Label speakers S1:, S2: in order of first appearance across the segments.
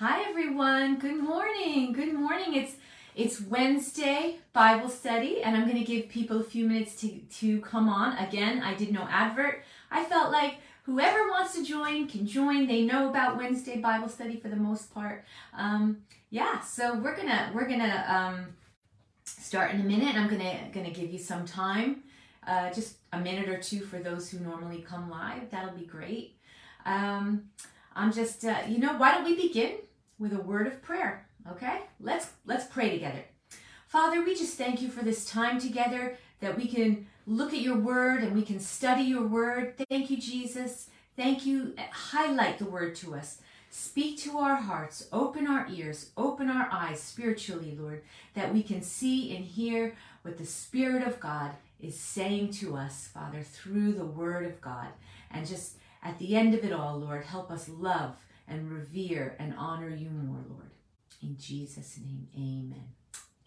S1: Hi everyone. Good morning. Good morning. It's it's Wednesday Bible study and I'm going to give people a few minutes to to come on. Again, I did no advert. I felt like whoever wants to join can join. They know about Wednesday Bible study for the most part. Um, yeah, so we're going to we're going to um, start in a minute. I'm going to going to give you some time. Uh, just a minute or two for those who normally come live. That'll be great. Um, I'm just, uh, you know, why don't we begin with a word of prayer? Okay, let's let's pray together. Father, we just thank you for this time together that we can look at your word and we can study your word. Thank you, Jesus. Thank you. Highlight the word to us. Speak to our hearts, open our ears, open our eyes spiritually, Lord, that we can see and hear what the Spirit of God is saying to us, Father, through the Word of God. And just at the end of it all, Lord, help us love and revere and honor you more, Lord. In Jesus' name, amen.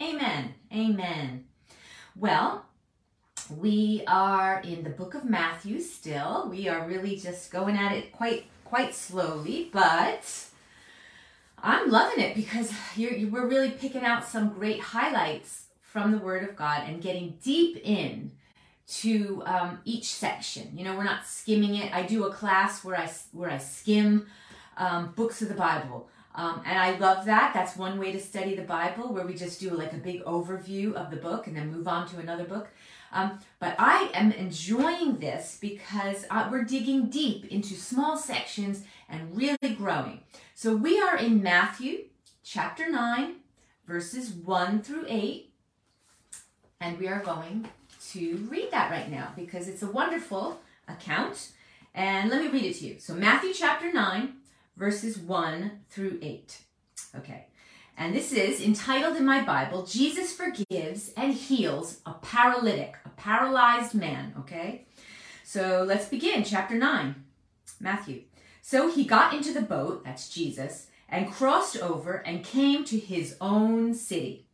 S1: Amen. Amen. Well, we are in the book of Matthew still. We are really just going at it quite quite slowly, but I'm loving it because you're, we're really picking out some great highlights from the Word of God and getting deep in to um, each section. You know, we're not skimming it. I do a class where I where I skim um, books of the Bible. Um, and I love that. That's one way to study the Bible, where we just do like a big overview of the book and then move on to another book. Um, but I am enjoying this because uh, we're digging deep into small sections and really growing. So we are in Matthew chapter 9, verses 1 through 8. And we are going to read that right now because it's a wonderful account. And let me read it to you. So, Matthew chapter 9, verses 1 through 8. Okay. And this is entitled in my Bible Jesus Forgives and Heals a Paralytic, a paralyzed man. Okay. So, let's begin. Chapter 9, Matthew. So he got into the boat, that's Jesus, and crossed over and came to his own city.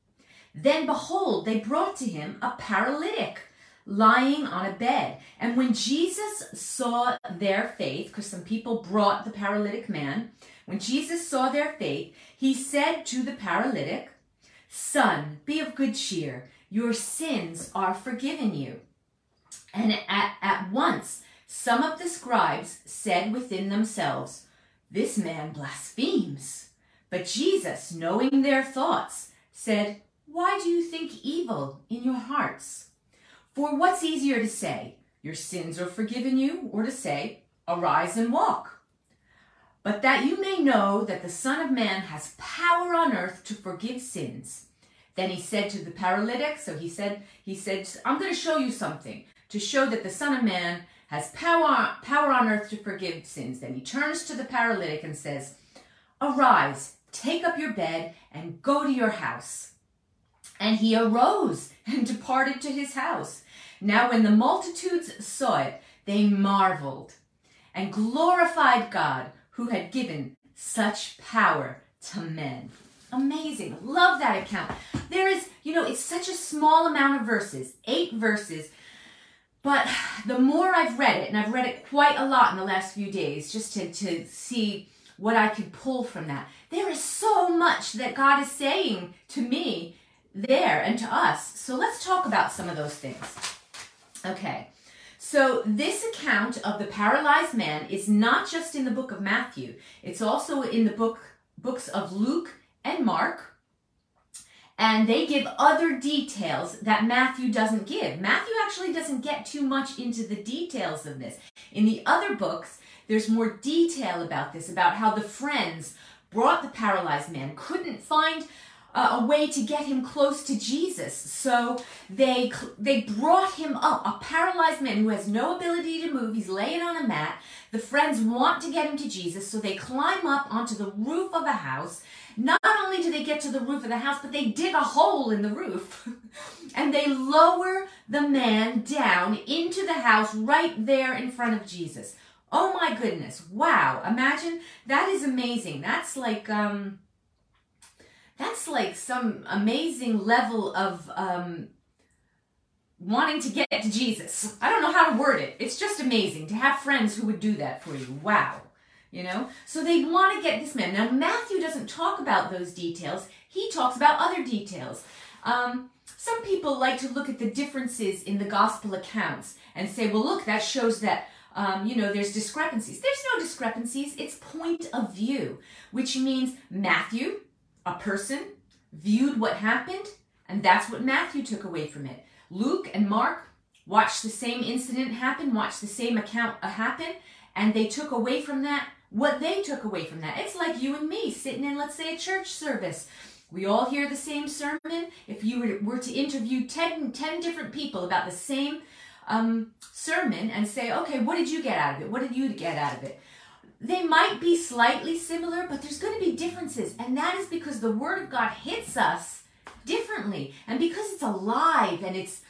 S1: Then behold, they brought to him a paralytic lying on a bed. And when Jesus saw their faith, because some people brought the paralytic man, when Jesus saw their faith, he said to the paralytic, Son, be of good cheer, your sins are forgiven you. And at, at once some of the scribes said within themselves, This man blasphemes. But Jesus, knowing their thoughts, said, Why do you think evil in your hearts? For what's easier to say, your sins are forgiven you, or to say, arise and walk? But that you may know that the Son of Man has power on earth to forgive sins. Then he said to the paralytic, so he said, he said, I'm going to show you something to show that the Son of Man has power, power on earth to forgive sins. Then he turns to the paralytic and says, Arise, take up your bed, and go to your house. And he arose and departed to his house. Now, when the multitudes saw it, they marveled and glorified God who had given such power to men. Amazing. Love that account. There is, you know, it's such a small amount of verses, eight verses. But the more I've read it, and I've read it quite a lot in the last few days, just to, to see what I could pull from that, there is so much that God is saying to me there and to us. So let's talk about some of those things. Okay. So this account of the paralyzed man is not just in the book of Matthew. It's also in the book books of Luke and Mark. And they give other details that Matthew doesn't give. Matthew actually doesn't get too much into the details of this. In the other books, there's more detail about this, about how the friends brought the paralyzed man, couldn't find uh, a way to get him close to Jesus. So they they brought him up, a paralyzed man who has no ability to move. He's laying on a mat. The friends want to get him to Jesus, so they climb up onto the roof of a house. Not only do they get to the roof of the house, but they dig a hole in the roof and they lower the man down into the house right there in front of Jesus. Oh my goodness. Wow. Imagine that is amazing. That's like um that's like some amazing level of um, wanting to get to Jesus. I don't know how to word it. It's just amazing to have friends who would do that for you. Wow. you know? So they want to get this man. Now, Matthew doesn't talk about those details, he talks about other details. Um, some people like to look at the differences in the gospel accounts and say, well, look, that shows that. Um, you know, there's discrepancies. There's no discrepancies. It's point of view, which means Matthew, a person, viewed what happened, and that's what Matthew took away from it. Luke and Mark watched the same incident happen, watched the same account happen, and they took away from that what they took away from that. It's like you and me sitting in, let's say, a church service. We all hear the same sermon. If you were, were to interview 10, 10 different people about the same um, sermon and say, okay, what did you get out of it? What did you get out of it? They might be slightly similar, but there's going to be differences. And that is because the Word of God hits us differently. And because it's alive and it's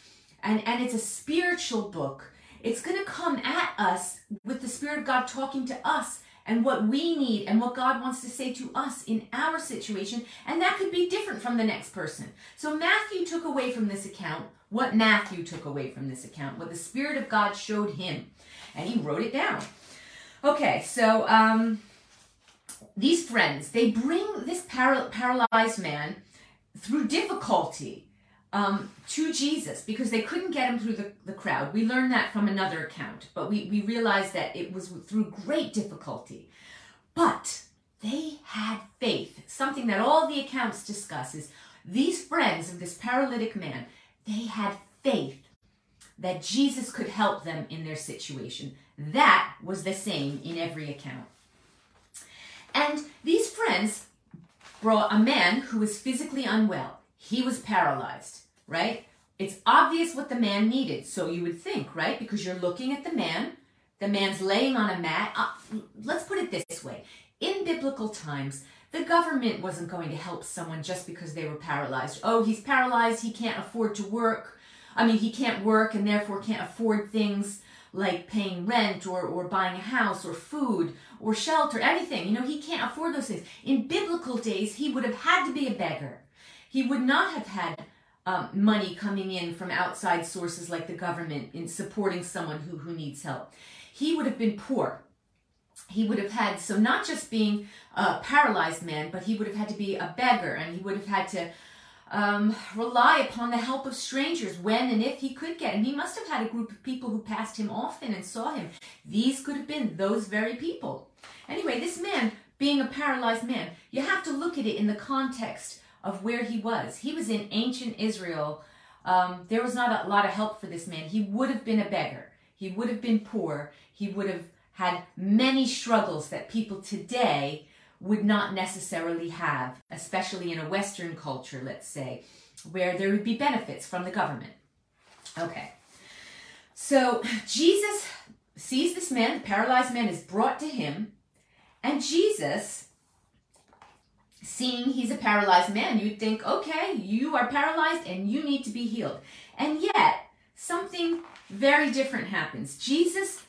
S1: and, and it's a spiritual book, it's going to come at us with the Spirit of God talking to us and what we need and what God wants to say to us in our situation. And that could be different from the next person. So Matthew took away from this account what Matthew took away from this account, what the Spirit of God showed him. And he wrote it down. Okay, so um, these friends, they bring this paral- paralyzed man through difficulty um, to Jesus because they couldn't get him through the, the crowd. We learned that from another account, but we, we realized that it was through great difficulty. But they had faith, something that all the accounts discuss is these friends of this paralytic man, they had faith that Jesus could help them in their situation. That was the same in every account. And these friends brought a man who was physically unwell. He was paralyzed, right? It's obvious what the man needed. So you would think, right? Because you're looking at the man. The man's laying on a mat. Uh, let's put it this way. In biblical times, the government wasn't going to help someone just because they were paralyzed. Oh, he's paralyzed. He can't afford to work. I mean, he can't work and therefore can't afford things like paying rent or, or buying a house or food or shelter, anything. You know, he can't afford those things. In biblical days, he would have had to be a beggar. He would not have had um, money coming in from outside sources like the government in supporting someone who, who needs help. He would have been poor. He would have had, so not just being a paralyzed man, but he would have had to be a beggar and he would have had to um, rely upon the help of strangers when and if he could get. And he must have had a group of people who passed him often and saw him. These could have been those very people. Anyway, this man, being a paralyzed man, you have to look at it in the context of where he was. He was in ancient Israel. Um, there was not a lot of help for this man. He would have been a beggar. He would have been poor. He would have had many struggles that people today would not necessarily have, especially in a Western culture, let's say, where there would be benefits from the government. Okay. So Jesus sees this man, the paralyzed man is brought to him, and Jesus, seeing he's a paralyzed man, you'd think, okay, you are paralyzed and you need to be healed. And yet, something very different happens. Jesus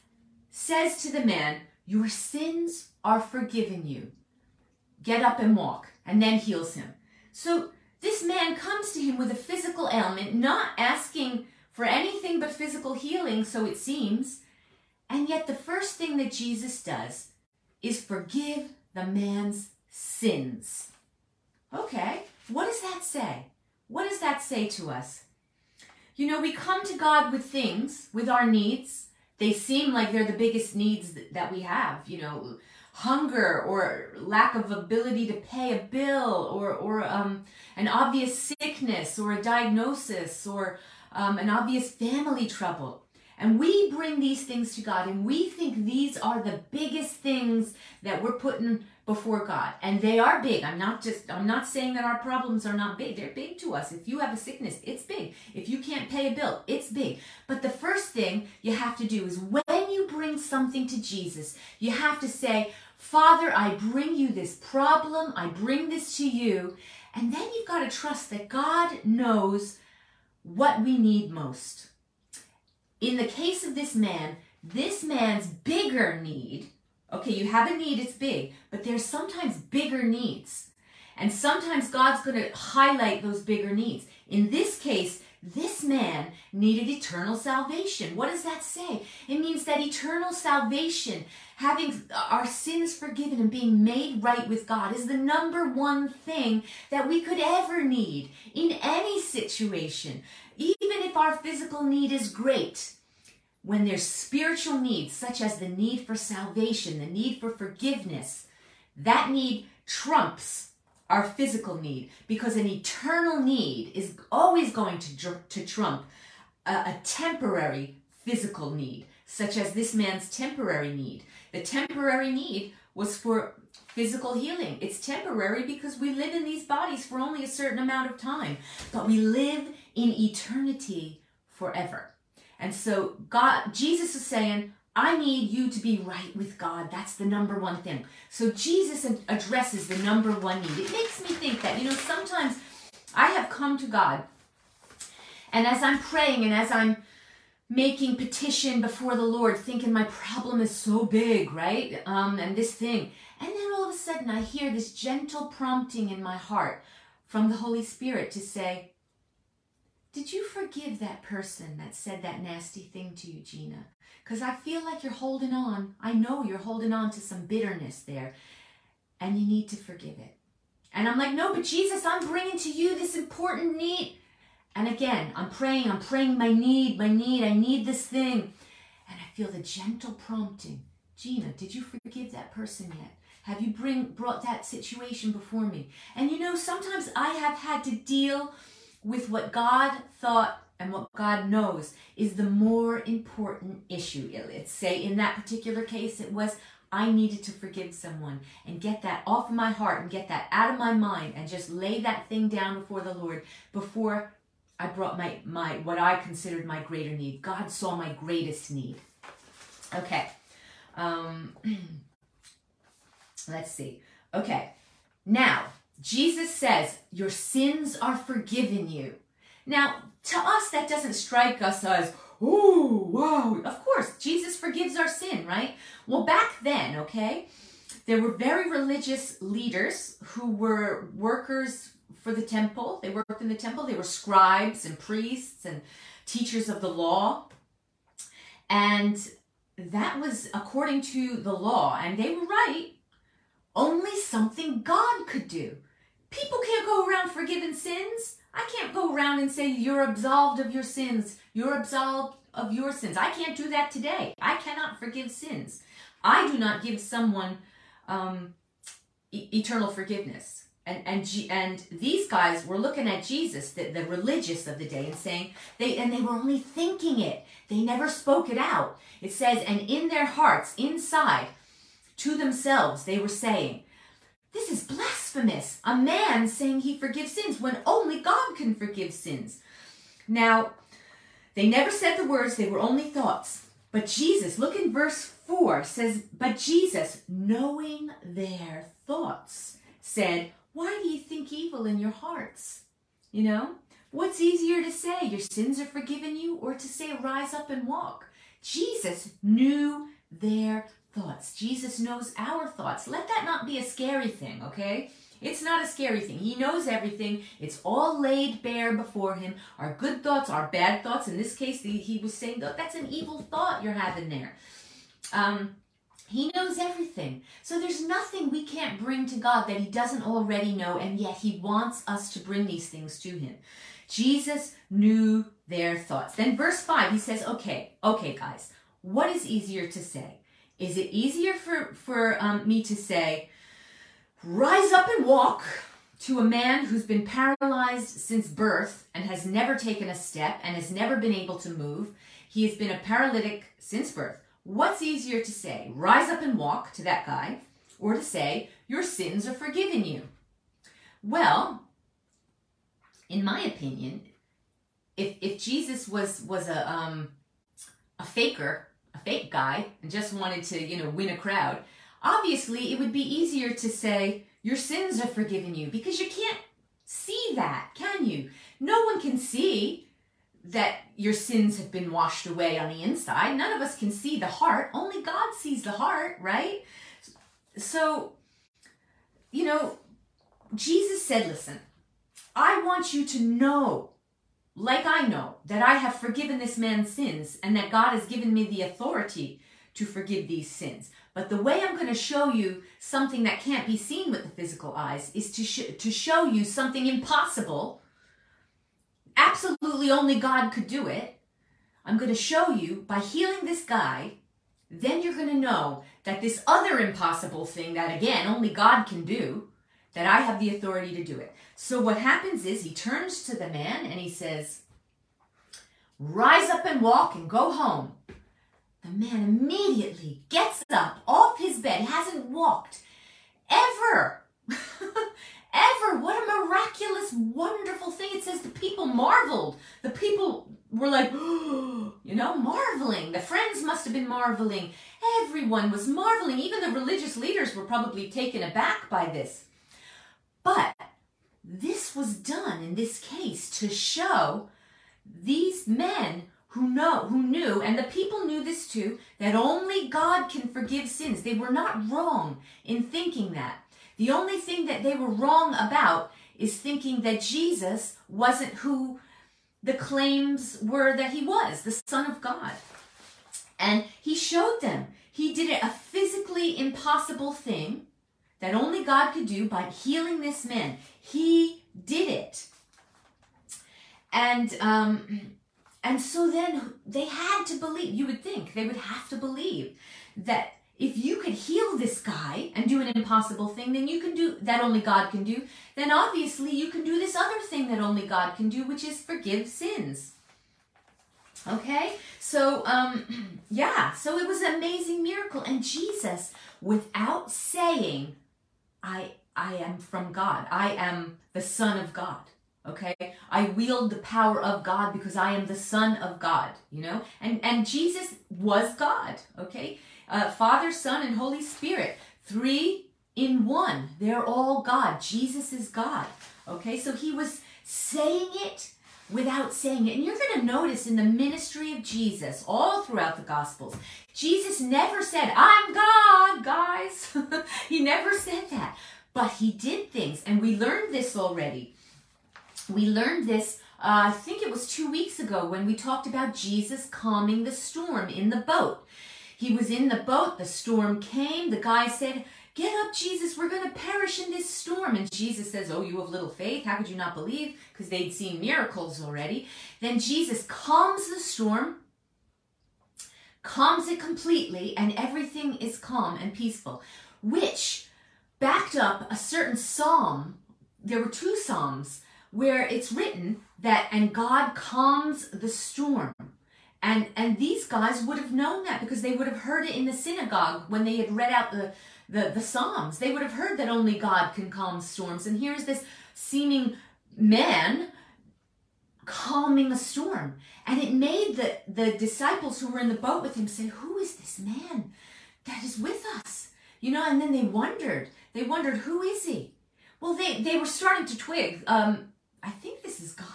S1: says to the man, Your sins are forgiven you get up and walk, and then heals him. So this man comes to him with a physical ailment, not asking for anything but physical healing, so it seems. And yet, the first thing that Jesus does is forgive the man's sins. Okay, what does that say? What does that say to us? You know, we come to God with things, with our needs. They seem like they're the biggest needs that we have. You know, hunger or lack of ability to pay a bill or, or um, an obvious sickness or a diagnosis or um, an obvious family trouble. And we bring these things to God and we think these are the biggest things that we're putting before God. And they are big. I'm not just I'm not saying that our problems are not big. They're big to us. If you have a sickness, it's big. If you can't pay a bill, it's big. But the first thing you have to do is you bring something to Jesus, you have to say, Father, I bring you this problem, I bring this to you. And then you've got to trust that God knows what we need most. In the case of this man, this man's bigger need, okay, you have a need, it's big, but there's sometimes bigger needs. And sometimes God's going to highlight those bigger needs. In this case, this man needed eternal salvation. What does that say? It means that eternal salvation, having our sins forgiven and being made right with God, is the number one thing that we could ever need in any situation. Even if our physical need is great, when there's spiritual needs, such as the need for salvation, the need for forgiveness, that need trumps our physical need because an eternal need is always going to, to trump a, a temporary physical need, such as this man's temporary need. The temporary need was for physical healing. It's temporary because we live in these bodies for only a certain amount of time, but we live in eternity forever. And so God Jesus is saying, I need you to be right with God. That's the number one thing. So Jesus addresses the number one need. It makes me think that, you know, sometimes I have come to God, and as I'm praying and as I'm making petition before the Lord, thinking my problem is so big, right? Um, and this thing. And then all of a sudden I hear this gentle prompting in my heart from the Holy Spirit to say, Did you forgive that person that said that nasty thing to you, Gina? Because I feel like you're holding on. I know you're holding on to some bitterness there. And you need to forgive it. And I'm like, no, but Jesus, I'm bringing to you this important need. And again, I'm praying, I'm praying my need, my need, I need this thing. And I feel the gentle prompting. Gina, did you forgive that person yet? Have you bring brought that situation before me? And you know, sometimes I have had to deal with what God thought and what God knows is the more important issue. Let's say in that particular case, it was I needed to forgive someone and get that off of my heart and get that out of my mind and just lay that thing down before the Lord before I brought my, my what I considered my greater need. God saw my greatest need. Okay. Um, let's see. Okay. Now, Jesus says, Your sins are forgiven you. Now, to us, that doesn't strike us as, oh, wow. Of course, Jesus forgives our sin, right? Well, back then, okay, there were very religious leaders who were workers for the temple. They worked in the temple. They were scribes and priests and teachers of the law. And that was according to the law. And they were right. Only something God could do. People can't go around forgiving sins. I can't go around and say you're absolved of your sins. You're absolved of your sins. I can't do that today. I cannot forgive sins. I do not give someone um, e- eternal forgiveness. And and and these guys were looking at Jesus, the, the religious of the day, and saying they and they were only thinking it. They never spoke it out. It says, and in their hearts, inside, to themselves, they were saying, this is blasphemous. A man saying he forgives sins when only God can forgive sins. Now, they never said the words, they were only thoughts. But Jesus, look in verse 4, says, But Jesus, knowing their thoughts, said, Why do you think evil in your hearts? You know, what's easier to say, Your sins are forgiven you, or to say, Rise up and walk? Jesus knew their thoughts. Jesus knows our thoughts. Let that not be a scary thing, okay? It's not a scary thing. He knows everything. It's all laid bare before him. Our good thoughts, our bad thoughts. In this case, he was saying, that's an evil thought you're having there. Um, he knows everything. So there's nothing we can't bring to God that he doesn't already know, and yet he wants us to bring these things to him. Jesus knew their thoughts. Then verse 5, he says, okay, okay, guys, what is easier to say? Is it easier for, for um, me to say, rise up and walk to a man who's been paralyzed since birth and has never taken a step and has never been able to move? He has been a paralytic since birth. What's easier to say, rise up and walk to that guy, or to say, your sins are forgiven you? Well, in my opinion, if, if Jesus was, was a, um, a faker a fake guy and just wanted to, you know, win a crowd, obviously it would be easier to say, your sins are forgiven you because you can't see that, can you? No one can see that your sins have been washed away on the inside. None of us can see the heart. Only God sees the heart, right? So, you know, Jesus said, listen, I want you to know like I know that I have forgiven this man's sins and that God has given me the authority to forgive these sins. But the way I'm going to show you something that can't be seen with the physical eyes is to, sh- to show you something impossible. Absolutely only God could do it. I'm going to show you by healing this guy, then you're going to know that this other impossible thing that again only God can do, that I have the authority to do it. So what happens is he turns to the man and he says, Rise up and walk and go home. The man immediately gets up off his bed, hasn't walked ever. ever. What a miraculous, wonderful thing. It says the people marveled. The people were like, you know, marveling. The friends must have been marveling. Everyone was marveling. Even the religious leaders were probably taken aback by this. But this was done in this case to show these men who know who knew and the people knew this too that only God can forgive sins. They were not wrong in thinking that. The only thing that they were wrong about is thinking that Jesus wasn't who the claims were that he was, the son of God. And he showed them. He did a physically impossible thing that only God could do by healing this man. He did it. And um, and so then they had to believe. You would think they would have to believe that if you could heal this guy and do an impossible thing, then you can do that only God can do. Then obviously you can do this other thing that only God can do, which is forgive sins. Okay, so um, yeah, so it was an amazing miracle, and Jesus, without saying I I am from God. I am the son of God. Okay? I wield the power of God because I am the son of God, you know? And and Jesus was God, okay? Uh, Father, Son, and Holy Spirit. Three in one. They're all God. Jesus is God. Okay? So he was saying it without saying it. And you're going to notice in the ministry of Jesus, all throughout the Gospels, Jesus never said, I'm God, guys. he never said that. But he did things, and we learned this already. We learned this, uh, I think it was two weeks ago, when we talked about Jesus calming the storm in the boat. He was in the boat, the storm came, the guy said, Get up, Jesus, we're going to perish in this storm. And Jesus says, Oh, you have little faith. How could you not believe? Because they'd seen miracles already. Then Jesus calms the storm, calms it completely, and everything is calm and peaceful, which backed up a certain psalm. There were two psalms where it's written that, and God calms the storm. And, and these guys would have known that because they would have heard it in the synagogue when they had read out the, the, the Psalms. They would have heard that only God can calm storms. And here's this seeming man calming a storm. And it made the, the disciples who were in the boat with him say, Who is this man that is with us? You know, and then they wondered. They wondered, Who is he? Well, they, they were starting to twig. Um, I think this is God.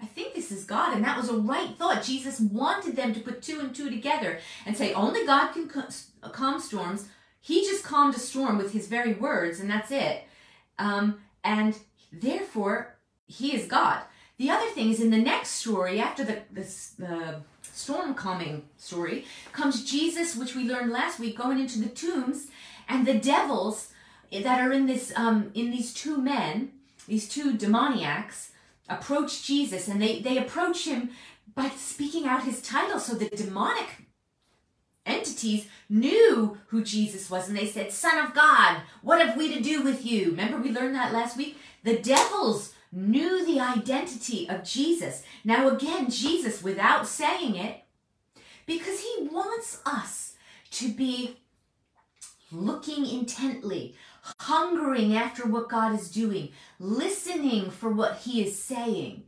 S1: I think this is God. And that was a right thought. Jesus wanted them to put two and two together and say, Only God can calm storms. He just calmed a storm with his very words, and that's it. Um, and therefore, he is God. The other thing is in the next story, after the, the, the storm calming story, comes Jesus, which we learned last week, going into the tombs, and the devils that are in this um, in these two men, these two demoniacs, approach Jesus, and they they approach him by speaking out his title. So the demonic entities knew who Jesus was, and they said, "Son of God, what have we to do with you?" Remember, we learned that last week. The devils knew the identity of Jesus. Now, again, Jesus, without saying it, because he wants us to be looking intently, hungering after what God is doing, listening for what he is saying.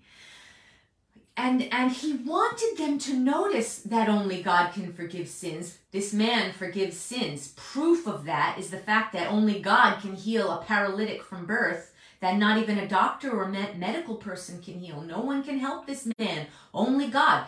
S1: And, and he wanted them to notice that only God can forgive sins. This man forgives sins. Proof of that is the fact that only God can heal a paralytic from birth that not even a doctor or med- medical person can heal. No one can help this man, only God.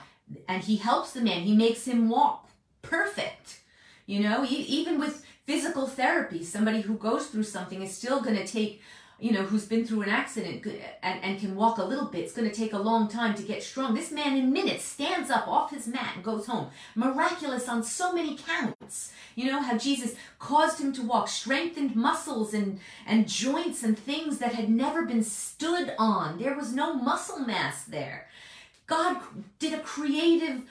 S1: And he helps the man, he makes him walk perfect. You know, even with physical therapy, somebody who goes through something is still going to take you know, who's been through an accident and, and can walk a little bit, it's going to take a long time to get strong. This man in minutes stands up off his mat and goes home. Miraculous on so many counts. You know, how Jesus caused him to walk, strengthened muscles and, and joints and things that had never been stood on. There was no muscle mass there. God did a creative,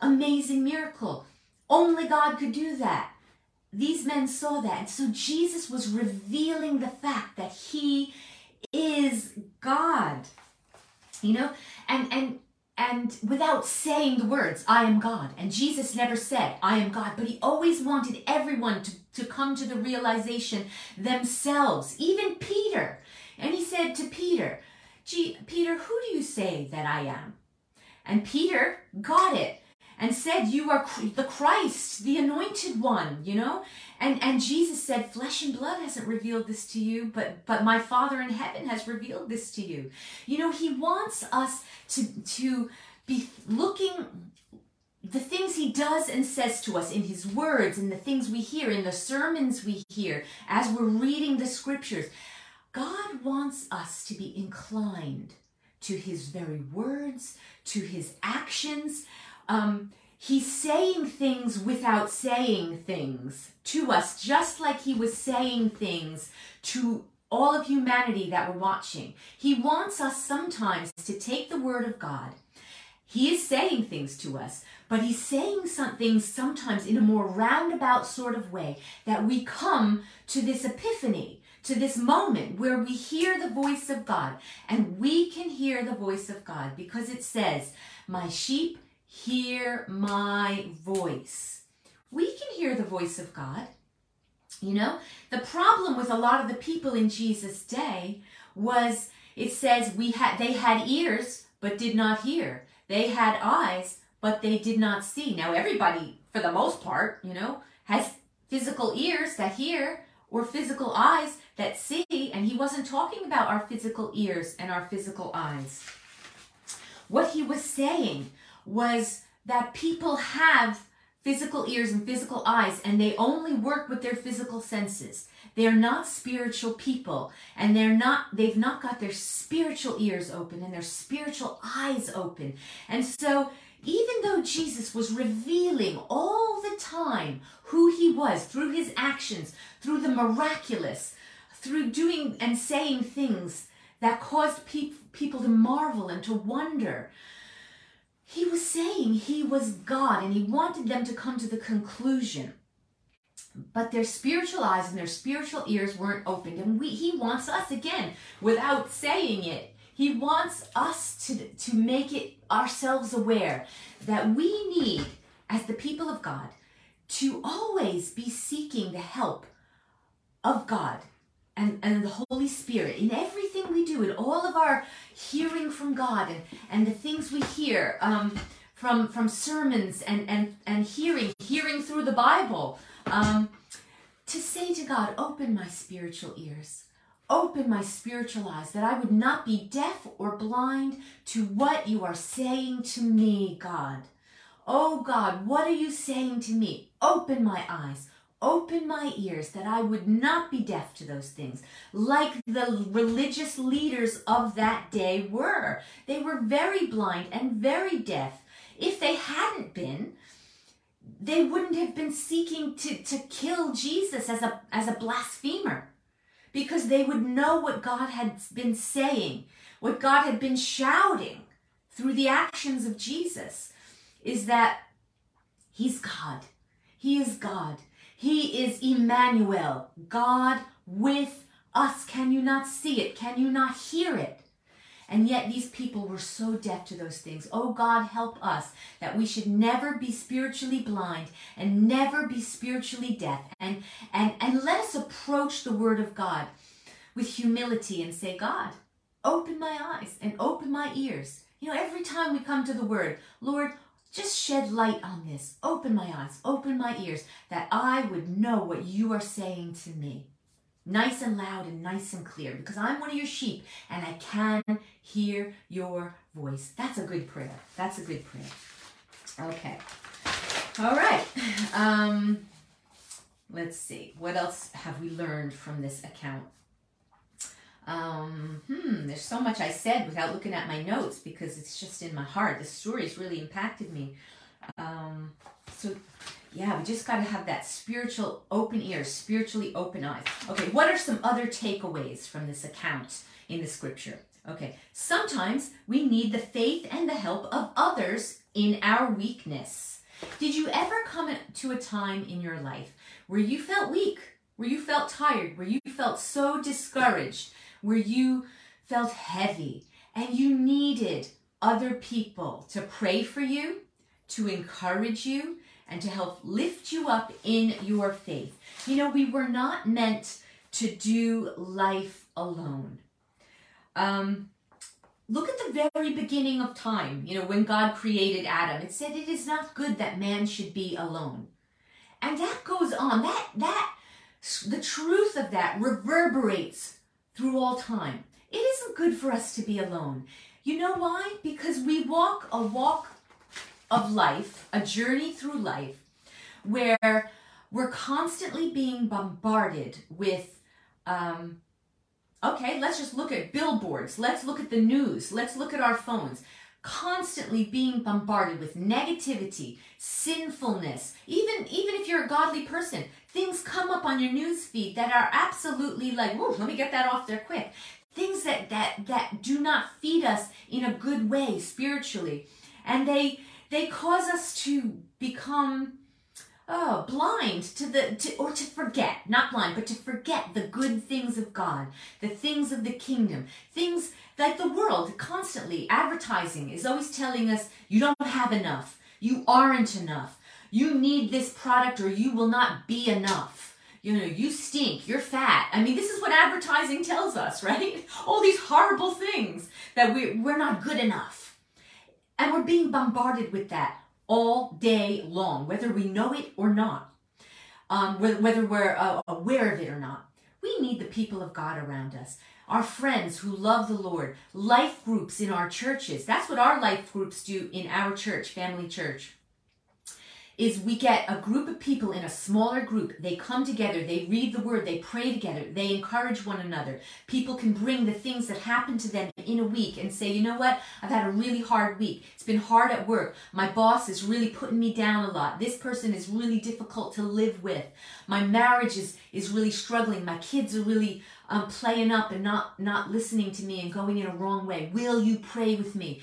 S1: amazing miracle. Only God could do that these men saw that. And so Jesus was revealing the fact that he is God. You know, and and and without saying the words, I am God. And Jesus never said, I am God, but he always wanted everyone to, to come to the realization themselves, even Peter. And he said to Peter, Gee, Peter, who do you say that I am? And Peter got it and said, You are the Christ, the anointed one, you know? And, and Jesus said, Flesh and blood hasn't revealed this to you, but, but my Father in heaven has revealed this to you. You know, He wants us to, to be looking the things he does and says to us in his words and the things we hear in the sermons we hear as we're reading the scriptures. God wants us to be inclined to his very words, to his actions, um, he's saying things without saying things to us, just like he was saying things to all of humanity that were watching. He wants us sometimes to take the word of God. He is saying things to us, but he's saying something sometimes in a more roundabout sort of way that we come to this epiphany, to this moment where we hear the voice of God. And we can hear the voice of God because it says, My sheep hear my voice. We can hear the voice of God. You know, the problem with a lot of the people in Jesus' day was it says we had they had ears but did not hear. They had eyes but they did not see. Now everybody for the most part, you know, has physical ears that hear or physical eyes that see, and he wasn't talking about our physical ears and our physical eyes. What he was saying was that people have physical ears and physical eyes and they only work with their physical senses. They're not spiritual people and they're not they've not got their spiritual ears open and their spiritual eyes open. And so even though Jesus was revealing all the time who he was through his actions, through the miraculous, through doing and saying things that caused pe- people to marvel and to wonder, he was saying he was God and he wanted them to come to the conclusion. But their spiritual eyes and their spiritual ears weren't opened. And we, he wants us, again, without saying it, he wants us to, to make it ourselves aware that we need, as the people of God, to always be seeking the help of God and, and the Holy Spirit in we all of our hearing from God and, and the things we hear um, from, from sermons and, and, and hearing, hearing through the Bible, um, to say to God, open my spiritual ears, open my spiritual eyes, that I would not be deaf or blind to what you are saying to me, God. Oh God, what are you saying to me? Open my eyes open my ears that I would not be deaf to those things, like the religious leaders of that day were. They were very blind and very deaf. If they hadn't been, they wouldn't have been seeking to, to kill Jesus as a, as a blasphemer because they would know what God had been saying, what God had been shouting through the actions of Jesus is that He's God. He is God. He is Emmanuel, God with us. Can you not see it? Can you not hear it? And yet these people were so deaf to those things. Oh God, help us that we should never be spiritually blind and never be spiritually deaf. And, and, and let us approach the word of God with humility and say, God, open my eyes and open my ears. You know, every time we come to the word, Lord, just shed light on this. Open my eyes, open my ears, that I would know what you are saying to me. Nice and loud and nice and clear, because I'm one of your sheep and I can hear your voice. That's a good prayer. That's a good prayer. Okay. All right. Um, let's see. What else have we learned from this account? Um, hmm, there's so much I said without looking at my notes because it's just in my heart. The story's really impacted me. Um, so, yeah, we just got to have that spiritual open ears, spiritually open eyes. Okay, what are some other takeaways from this account in the scripture? Okay, sometimes we need the faith and the help of others in our weakness. Did you ever come to a time in your life where you felt weak, where you felt tired, where you felt so discouraged, where you felt heavy, and you needed other people to pray for you, to encourage you, and to help lift you up in your faith? You know, we were not meant to do life alone. Um, look at the very beginning of time, you know, when God created Adam. It said it is not good that man should be alone. And that goes on. That that the truth of that reverberates through all time. It isn't good for us to be alone. You know why? Because we walk a walk of life, a journey through life where we're constantly being bombarded with um, Okay, let's just look at billboards. Let's look at the news. Let's look at our phones. Constantly being bombarded with negativity, sinfulness. Even even if you're a godly person, things come up on your news feed that are absolutely like, "Whoa, let me get that off there quick." Things that that that do not feed us in a good way spiritually, and they they cause us to become oh, blind to the, to, or to forget, not blind, but to forget the good things of God, the things of the kingdom, things like the world constantly advertising is always telling us you don't have enough, you aren't enough, you need this product or you will not be enough. You know, you stink, you're fat. I mean, this is what advertising tells us, right? All these horrible things that we, we're not good enough. And we're being bombarded with that all day long, whether we know it or not, um, whether we're uh, aware of it or not. We need the people of God around us, our friends who love the Lord, life groups in our churches. That's what our life groups do in our church, family church is we get a group of people in a smaller group. They come together, they read the word, they pray together, they encourage one another. People can bring the things that happen to them in a week and say, you know what, I've had a really hard week. It's been hard at work. My boss is really putting me down a lot. This person is really difficult to live with. My marriage is, is really struggling. My kids are really um, playing up and not, not listening to me and going in a wrong way. Will you pray with me?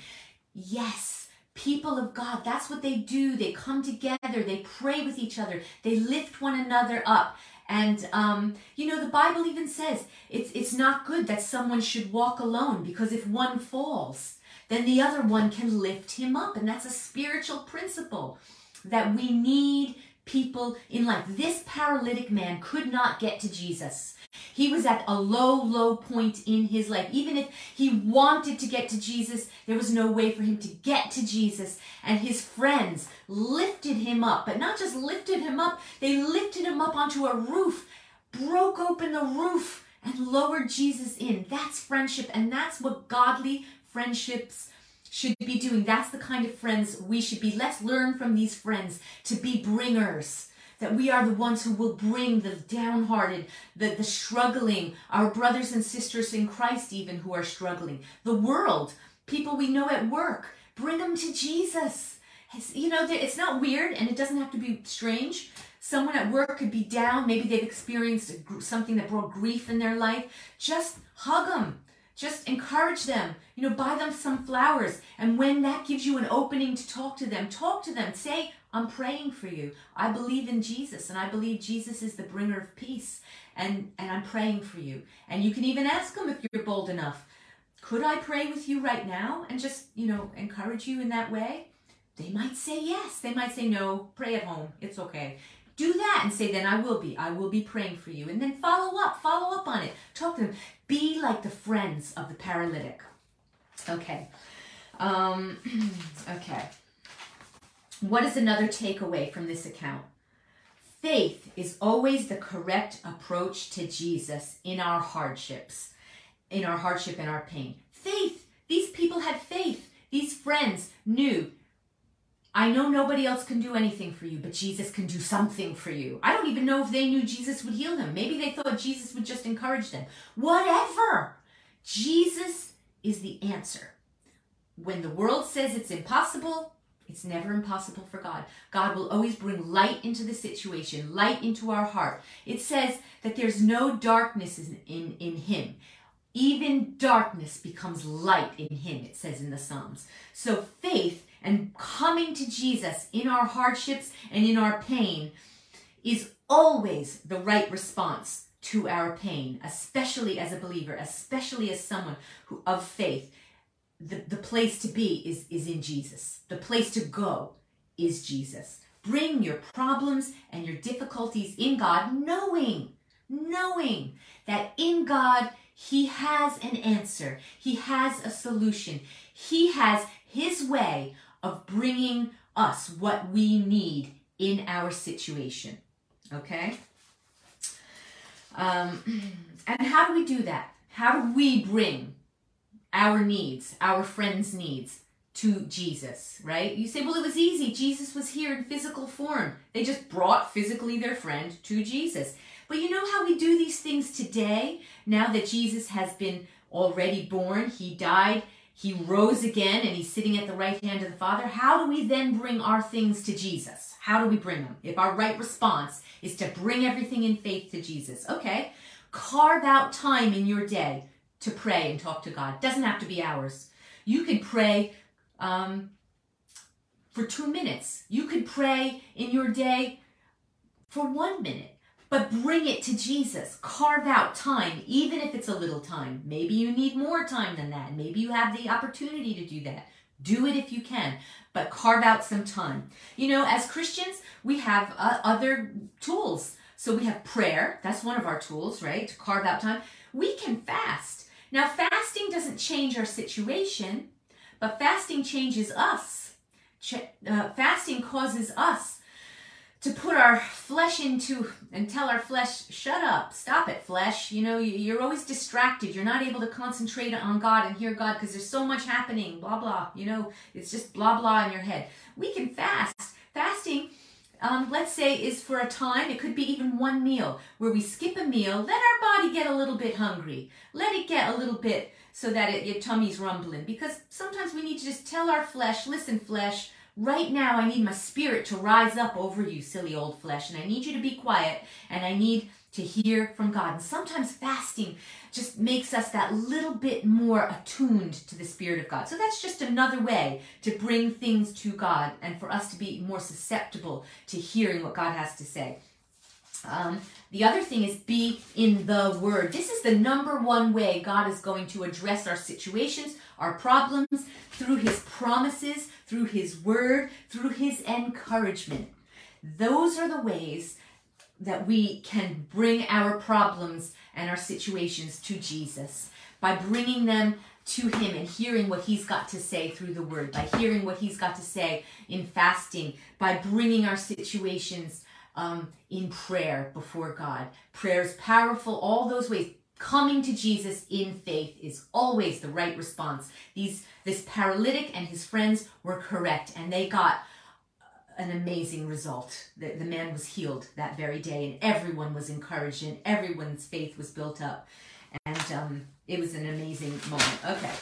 S1: Yes people of God. That's what they do. They come together, they pray with each other, they lift one another up. And um, you know, the Bible even says it's it's not good that someone should walk alone because if one falls, then the other one can lift him up. And that's a spiritual principle that we need people in life. This paralytic man could not get to Jesus. He was at a low, low point in his life. Even if he wanted to get to Jesus, there was no way for him to get to Jesus. And his friends lifted him up, but not just lifted him up, they lifted him up onto a roof, broke open the roof, and lowered Jesus in. That's friendship, and that's what godly friendships should be doing. That's the kind of friends we should be. Let's learn from these friends to be bringers that we are the ones who will bring the downhearted, the, the struggling, our brothers and sisters in Christ, even who are struggling, the world, people we know at work, bring them to Jesus. It's, you know, it's not weird and it doesn't have to be strange. Someone at work could be down, maybe they've experienced something that brought grief in their life. Just hug them just encourage them you know buy them some flowers and when that gives you an opening to talk to them talk to them say I'm praying for you. I believe in Jesus and I believe Jesus is the bringer of peace and, and I'm praying for you. And you can even ask them if you're bold enough. Could I pray with you right now and just, you know, encourage you in that way? They might say yes. They might say no. Pray at home. It's okay. Do that and say, then I will be. I will be praying for you. And then follow up. Follow up on it. Talk to them. Be like the friends of the paralytic. Okay. Um, okay. What is another takeaway from this account? Faith is always the correct approach to Jesus in our hardships, in our hardship and our pain. Faith. These people had faith. These friends knew. I know nobody else can do anything for you, but Jesus can do something for you. I don't even know if they knew Jesus would heal them. Maybe they thought Jesus would just encourage them. Whatever. Jesus is the answer. When the world says it's impossible, it's never impossible for God. God will always bring light into the situation, light into our heart. It says that there's no darkness in, in, in Him. Even darkness becomes light in Him, it says in the Psalms. So faith and coming to Jesus in our hardships and in our pain is always the right response to our pain, especially as a believer, especially as someone who of faith. The, the place to be is, is in Jesus. The place to go is Jesus. Bring your problems and your difficulties in God, knowing, knowing that in God He has an answer. He has a solution. He has His way of bringing us what we need in our situation. Okay? Um, and how do we do that? How do we bring our needs, our friends' needs, to Jesus, right? You say, well, it was easy. Jesus was here in physical form. They just brought physically their friend to Jesus. But you know how we do these things today? Now that Jesus has been already born, he died, he rose again, and he's sitting at the right hand of the Father. How do we then bring our things to Jesus? How do we bring them? If our right response is to bring everything in faith to Jesus, okay, carve out time in your day to pray and talk to God. Doesn't have to be hours. You can pray um, for two minutes. You could pray in your day for one minute, but bring it to Jesus. Carve out time, even if it's a little time. Maybe you need more time than that. Maybe you have the opportunity to do that. Do it if you can, but carve out some time. You know, as Christians, we have uh, other tools. So we have prayer. That's one of our tools, right? To carve out time. We can fast. Now, fasting doesn't change our situation, but fasting changes us. Ch- uh, fasting causes us to put our flesh into and tell our flesh, shut up, stop it, flesh. You know, you're always distracted. You're not able to concentrate on God and hear God because there's so much happening, blah, blah. You know, it's just blah, blah in your head. We can fast. Fasting, um, let's say, is for a time, it could be even one meal, where we skip a meal, let our body get a little bit hungry, let it get a little bit so that it, your tummy's rumbling. Because sometimes we need to just tell our flesh, listen, flesh, right now I need my spirit to rise up over you, silly old flesh, and I need you to be quiet, and I need to hear from God. And sometimes fasting just makes us that little bit more attuned to the Spirit of God. So that's just another way to bring things to God and for us to be more susceptible to hearing what God has to say. Um, the other thing is be in the Word. This is the number one way God is going to address our situations, our problems, through His promises, through His Word, through His encouragement. Those are the ways that we can bring our problems and our situations to Jesus by bringing them to him and hearing what he's got to say through the word by hearing what he's got to say in fasting by bringing our situations um, in prayer before God. Prayer is powerful, all those ways. Coming to Jesus in faith is always the right response. These this paralytic and his friends were correct, and they got an amazing result. The, the man was healed that very day, and everyone was encouraged, and everyone's faith was built up. And um, it was an amazing moment. Okay.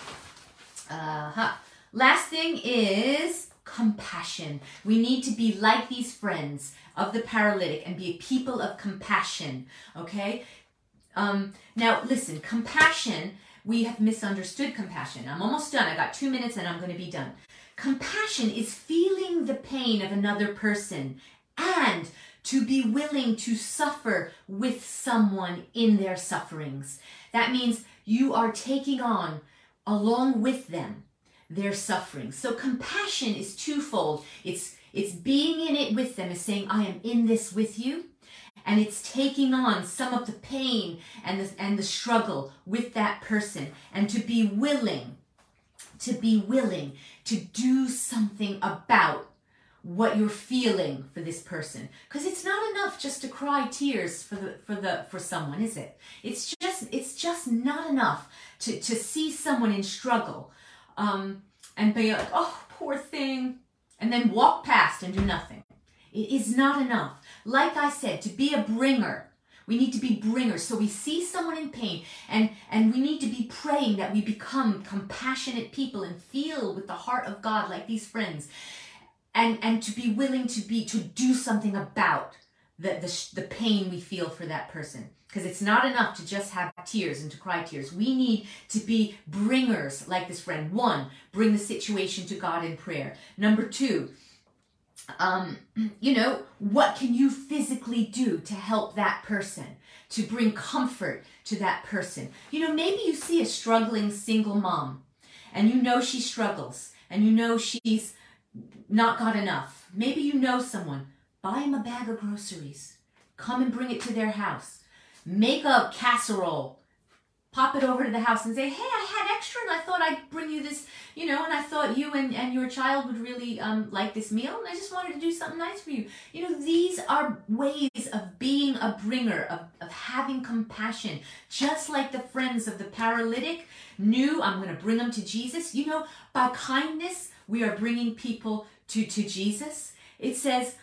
S1: Uh huh. Last thing is compassion. We need to be like these friends of the paralytic and be a people of compassion. Okay? Um, now, listen, compassion, we have misunderstood compassion. I'm almost done. I got two minutes and I'm going to be done. Compassion is feeling the pain of another person and to be willing to suffer with someone in their sufferings. That means you are taking on, along with them, their suffering. So compassion is twofold. It's it's being in it with them, is saying, I am in this with you. And it's taking on some of the pain and the, and the struggle with that person and to be willing, to be willing to do something about what you're feeling for this person because it's not enough just to cry tears for the for the for someone is it it's just it's just not enough to to see someone in struggle um and be like oh poor thing and then walk past and do nothing. It is not enough. Like I said, to be a bringer, we need to be bringers. So we see someone in pain and, and we need to be praying that we become compassionate people and feel with the heart of God like these friends and and to be willing to be to do something about the the, the pain we feel for that person. Because it's not enough to just have tears and to cry tears. We need to be bringers like this friend. One bring the situation to god in prayer. Number two um, you know what can you physically do to help that person to bring comfort to that person you know maybe you see a struggling single mom and you know she struggles and you know she's not got enough. Maybe you know someone. Buy them a bag of groceries. Come and bring it to their house. Make a casserole. Pop it over to the house and say, hey, I had extra and I thought I'd bring you this, you know, and I thought you and, and your child would really um, like this meal and I just wanted to do something nice for you. You know, these are ways of being a bringer, of, of having compassion. Just like the friends of the paralytic knew, I'm going to bring them to Jesus. You know, by kindness, we are bringing people to, to Jesus. It says,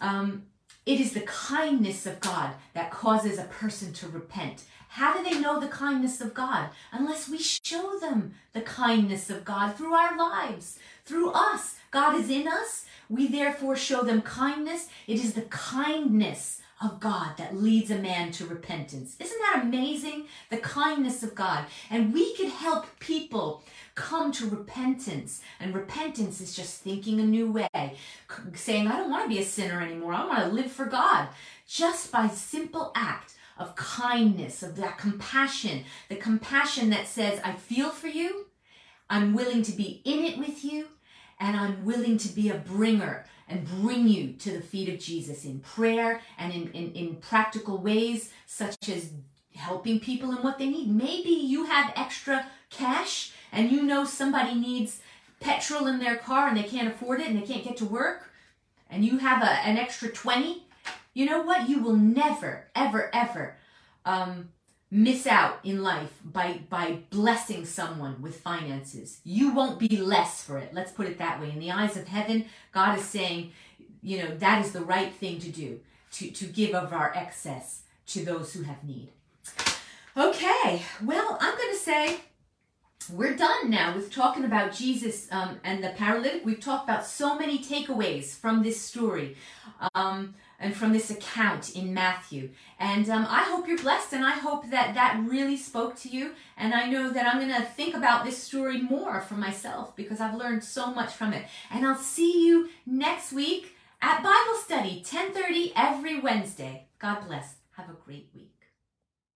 S1: um, it is the kindness of God that causes a person to repent. How do they know the kindness of God? Unless we show them the kindness of God through our lives, through us. God is in us. We therefore show them kindness. It is the kindness of God that leads a man to repentance. Isn't that amazing? The kindness of God. And we can help people come to repentance. And repentance is just thinking a new way, saying, I don't want to be a sinner anymore. I want to live for God. Just by simple act of kindness, of that compassion, the compassion that says, I feel for you, I'm willing to be in it with you, and I'm willing to be a bringer and bring you to the feet of Jesus in prayer and in, in, in practical ways, such as helping people in what they need. Maybe you have extra cash and you know somebody needs petrol in their car and they can't afford it and they can't get to work, and you have a, an extra 20, you know what? You will never, ever, ever um, miss out in life by, by blessing someone with finances. You won't be less for it. Let's put it that way. In the eyes of heaven, God is saying, you know, that is the right thing to do, to, to give of our excess to those who have need. Okay, well, I'm going to say we're done now with talking about Jesus um, and the paralytic. We've talked about so many takeaways from this story um, and from this account in Matthew. And um, I hope you're blessed and I hope that that really spoke to you. And I know that I'm going to think about this story more for myself because I've learned so much from it. And I'll see you next week at Bible study, 10:30 every Wednesday. God bless. Have a great week.